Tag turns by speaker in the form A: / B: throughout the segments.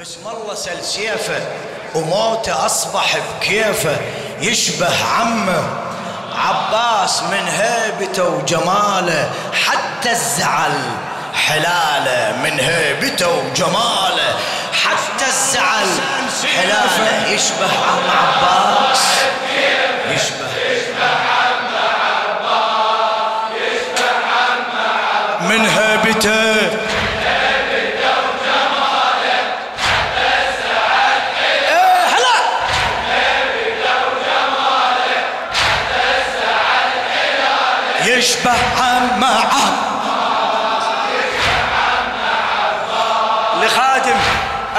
A: بسم الله سل سيفه وموته أصبح بكيفة يشبه عمه. عباس من هيبته وجماله حتى الزعل حلاله من هيبته وجماله. حتى الزعل حلاله يشبه عم عباس. يشبه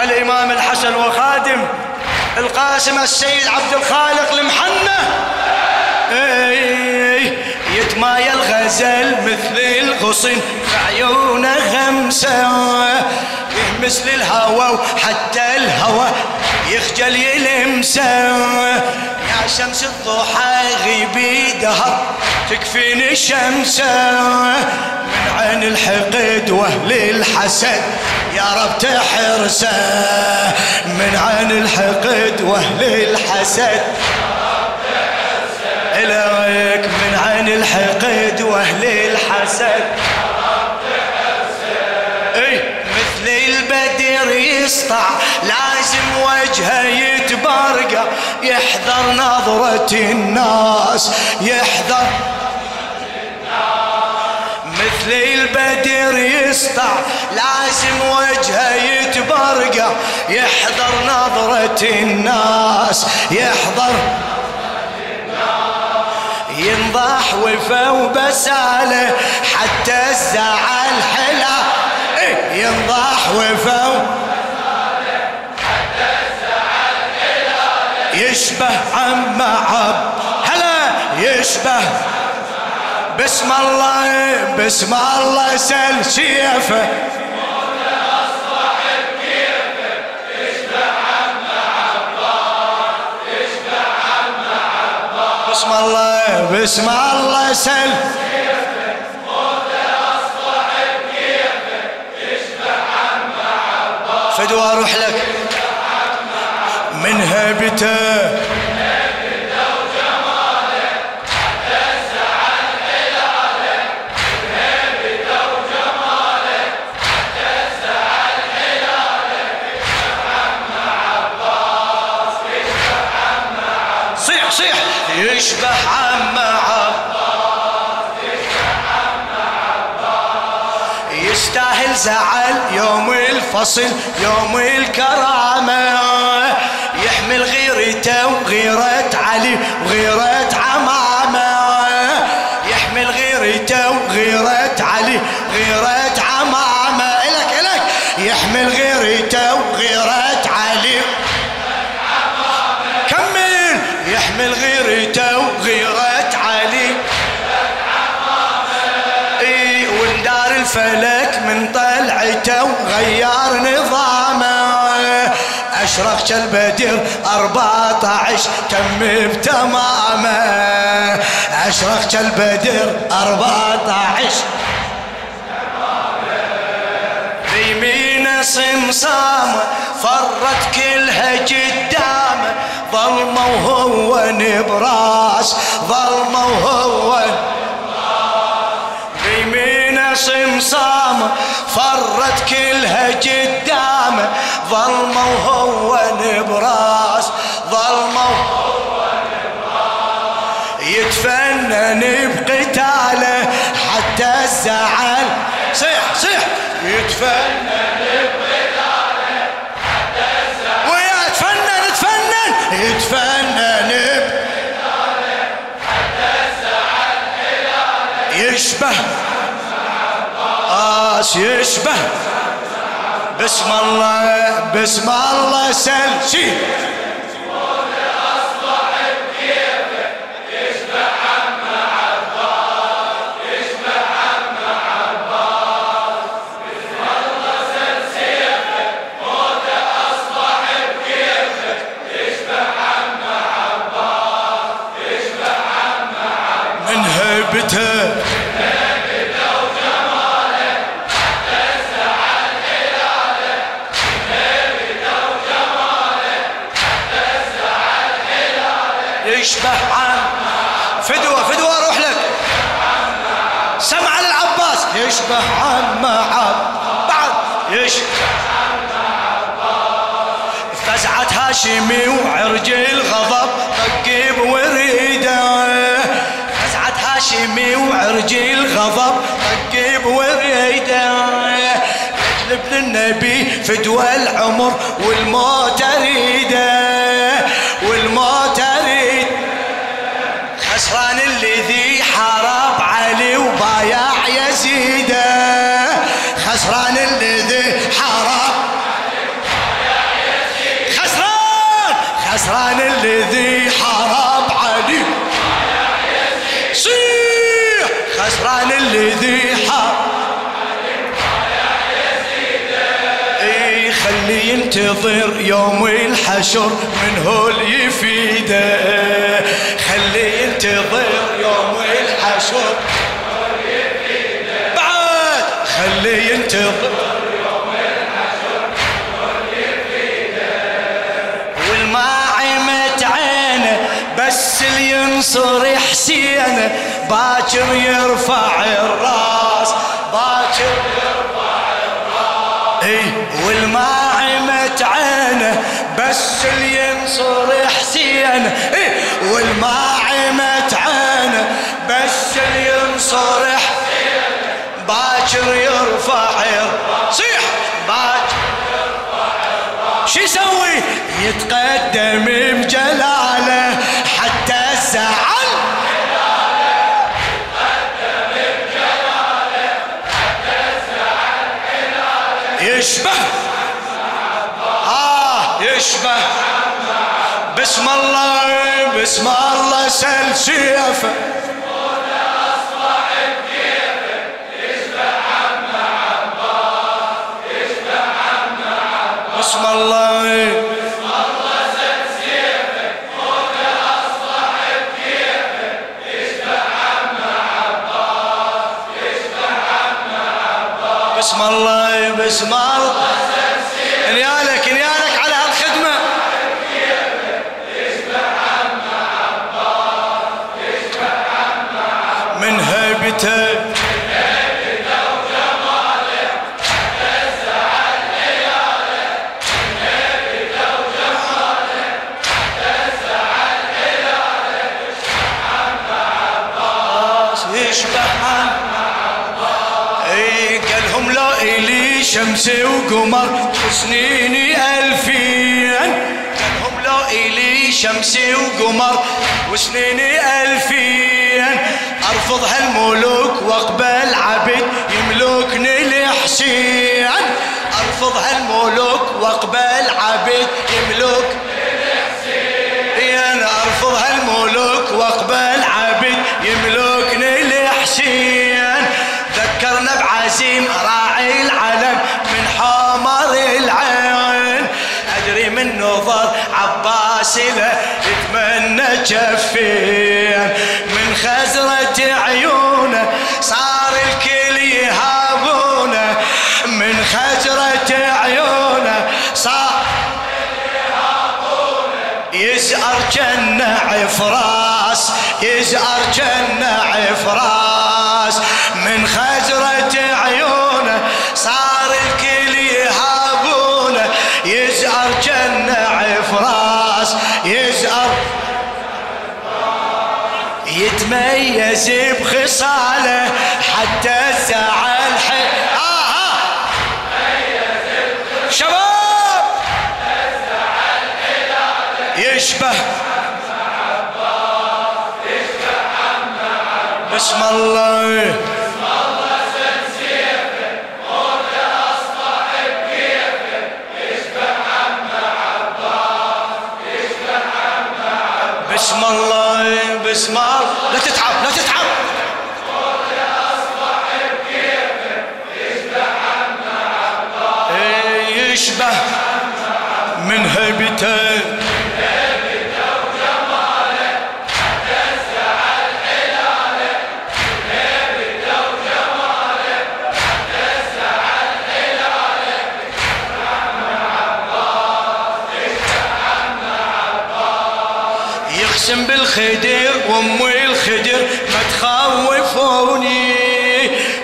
A: الإمام الحسن وخادم القاسم السيد عبد الخالق المحنة. يتمايل الغزل مثل الغصن عيونه غمسة. مثل الهوى وحتى الهوى يخجل يلمسه يا شمس الضحى غيبي دهر تكفيني شمسة. من عين الحقد وأهل الحسد يا رب تحرسه. من عين الحقد وأهل الحسد. إليك من عين الحقد وأهل الحسد. وجهه يتبرقى يحذر نظرة الناس يحذر مثل البدر يسطع لازم وجهه يتبرقى يحذر نظرة الناس يحذر ينضح وفا وبساله حتى الزعل حلا إيه، ينضح وفا يشبه عم عب هلا يشبه. بسم الله بسم الله سل شيفه بسم الله بسم الله سل فدوى أروح لك. من هيبته صيح صيح. يشبه عم يستاهل زعل يوم الفصل يوم الكرامة. يحمل غيرته وغيرة علي وغيرة عمامة. يحمل غيرته وغيرة علي غيرة عمامة. إلك إلك. يحمل غيرته وغيرة علي. كمل يحمل غيرته وغيرة علي. إي وندار الفلك من طلعته وغير نظامه. اشرق كالبدر 14 تم بتمامه؟ اشرق كالبدر 14 بيمينه صمصامه فرت كلها قدامه. ظلمه وهو نبراس ظلمه وهو بيمينه صمصامه فرت كلها قدامه. ظلمه وهو نبراس ظلمه يتفنن بقتاله حتى الزعل. صيح صيح. يتفنن ويا تفنن تفنن. يتفنن يشبه. آس يشبه. بسم الله بسم الله سل شي من هيبته يشبه عن فدوة فدوة روح لك. سمع للعباس يشبه عن ما عب بعد. يشبه فزعة هاشمي وعرج الغضب. طقيب وريده. فزعة هاشمي وعرج الغضب. طقيب وريده. تجلب للنبي فدوى العمر والموت اريده علي وبايع يزيد خسران الذي حارب خسران خسران الذي حارب علي. صيح خسران الذي حارب اي خلي ينتظر يوم الحشر من هو اللي يفيده. خلي ينتظر يوم الحشر. خلي ينتظر. والماعمة عينه بس اللي ينصر حسينه باكر يرفع الراس باكر اي والماعمة عينه بس اللي ينصر حسين اي والماعمة عينه بس اللي ينصر باكر يرفع صيح. باكر. شو يسوي؟ يتقدم بجلاله حتى الزعل يشبه. آه يشبه. بسم الله بسم الله سل سيفه الله نيالك نيالك على هالخدمة. من هيبته شمس وقمر وسنيني ألفين. قالهم لا الي شمس وقمر وسنيني ألفين. أرفض هالملوك واقبل عبد يملكني الحسين أرفض هالملوك واقبل عبد يملك عباس له يتمنى جفين. من خزرة عيونه صار الكل يهابونه. من خزرة عيونه صار يزأر جنة عفراس يزأر جنة عفراس. من خزرة عيونه يتميز بخصاله حتى الزعل حي آه شباب! يشبه بسم الله. بسم الله الله. من هيبته يقسم بالخدر وامي الخدر ما تخوفوني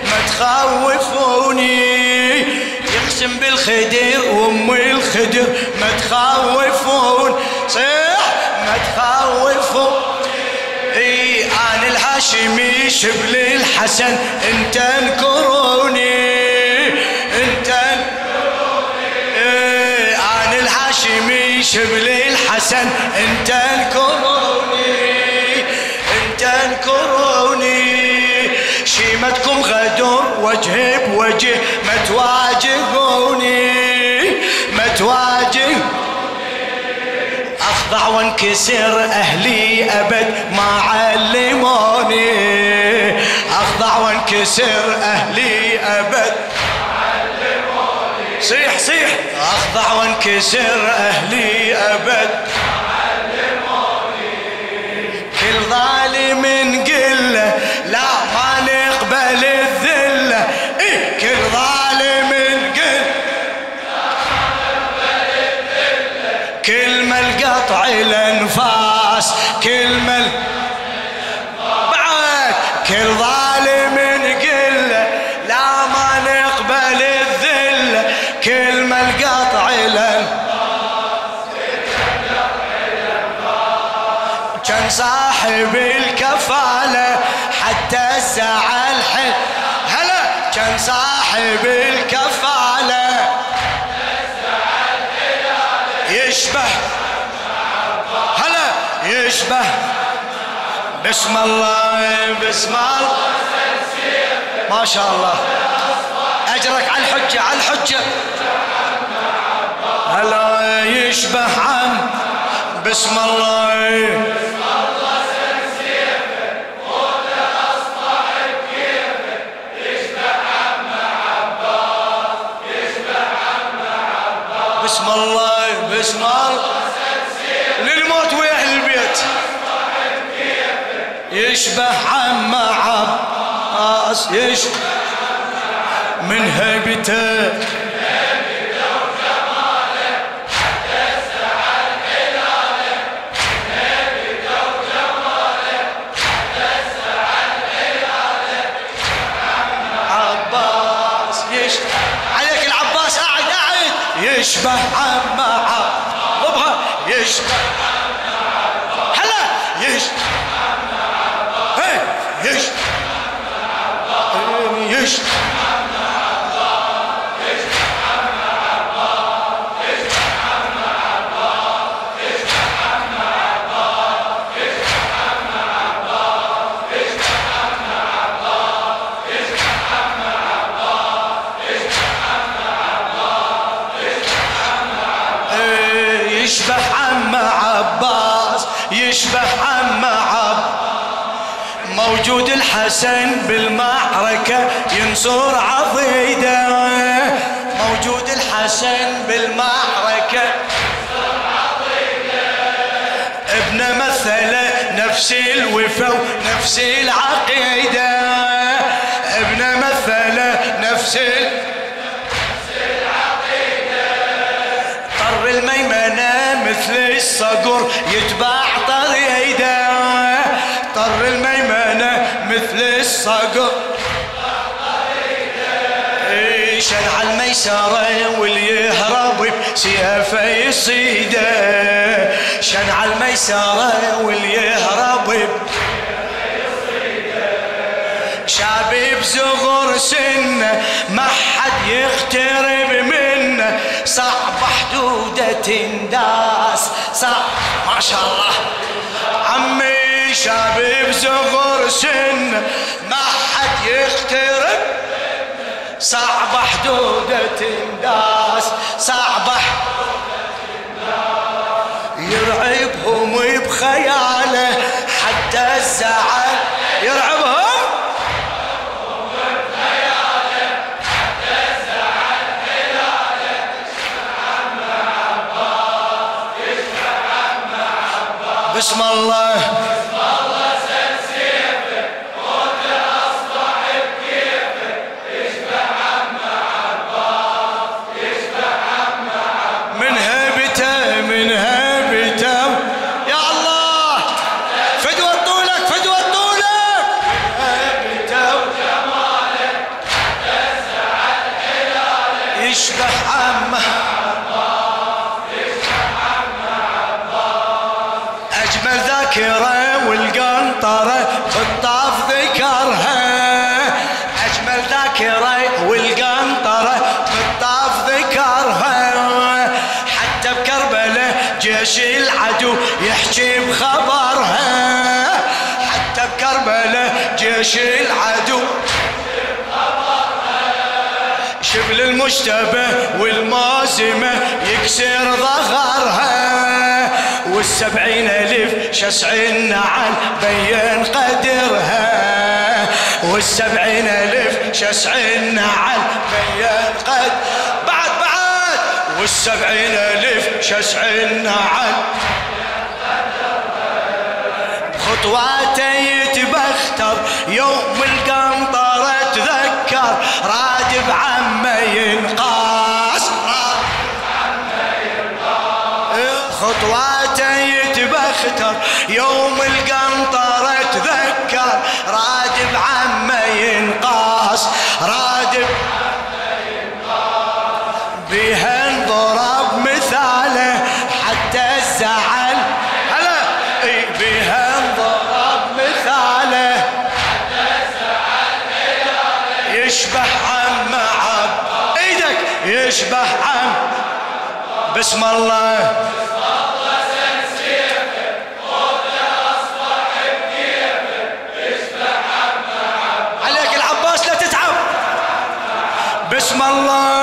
A: ما تخوفوني. يقسم بالخدر أنا الهاشمي شبل الحسن انت انكروني انت اي أنا الهاشمي شبل الحسن انت انكروني انت انكروني شيمتكم غدر وجه بوجه ما تواجهوني ما تواجهوني اخضع وانكسر أهلي أبد ما علموني اخضع وانكسر أهلي أبد. صيح صيح. اخضع وانكسر أهلي أبد. كل ظالم كلمة القطع الانفاس كان صاحب الكفالة حتى الزعل حل هلا كان صاحب الكفالة. يشبه. هلا يشبه. بسم الله بسم الله. ما شاء الله. أجرك على الحجة على الحجة. هلا يشبه عم بسم الله. بسم الله بسم الله. للموت ويا البيت. يشبه عم عباس يشبه من هيبته عليك العباس قاعد قاعد. يشبه عم عباس يشبه يشبه عم عب موجود الحسن بالمعركة ينصر عضيده. موجود الحسن بالمعركة ابن مثله نفس الوفا ونفس العقيدة. ابن مثله نفس ال... طر الميمنة مثل الصقر يتبع مثل الصقر. شنع الميسرة واللي يهرب يصيدة. شنع الميسرة واللي يهرب شابي بزغر سنه ما حد يقترب منه. صعب حدودة تنداس. صعب. ما شاء الله. عمي شابي بزغر سنه ما حد يقترب صعب حدوده تنداس صعب يرعبهم بخياله حتى الزعل. يرعبهم بسم الله. أجمل ذاكرة والقنطرة بالطاف ذكرها. أجمل ذاكرة والقنطرة بالطاف ذكرها. حتى بكربلة جيش العدو يحكي بخبرها. حتى بكربلة جيش العدو شبل المشتبه والمازمة يكسر ظهرها. والسبعين ألف شسع النعل بين قدرها. والسبعين ألف شسع النعل بين قد بعد بعد! والسبعين ألف شسع النعل خطواته يتبختر يوم القنطرة تذكر. راد بعمه ينقاس خطواته يتبختر يوم القنطرة تذكر راد بعمه ينقاس راد بها انضرب مثاله حتى الزعل هلا إي بها مثاله يشبه عم عب إيدك يشبه عم بسم الله. عليك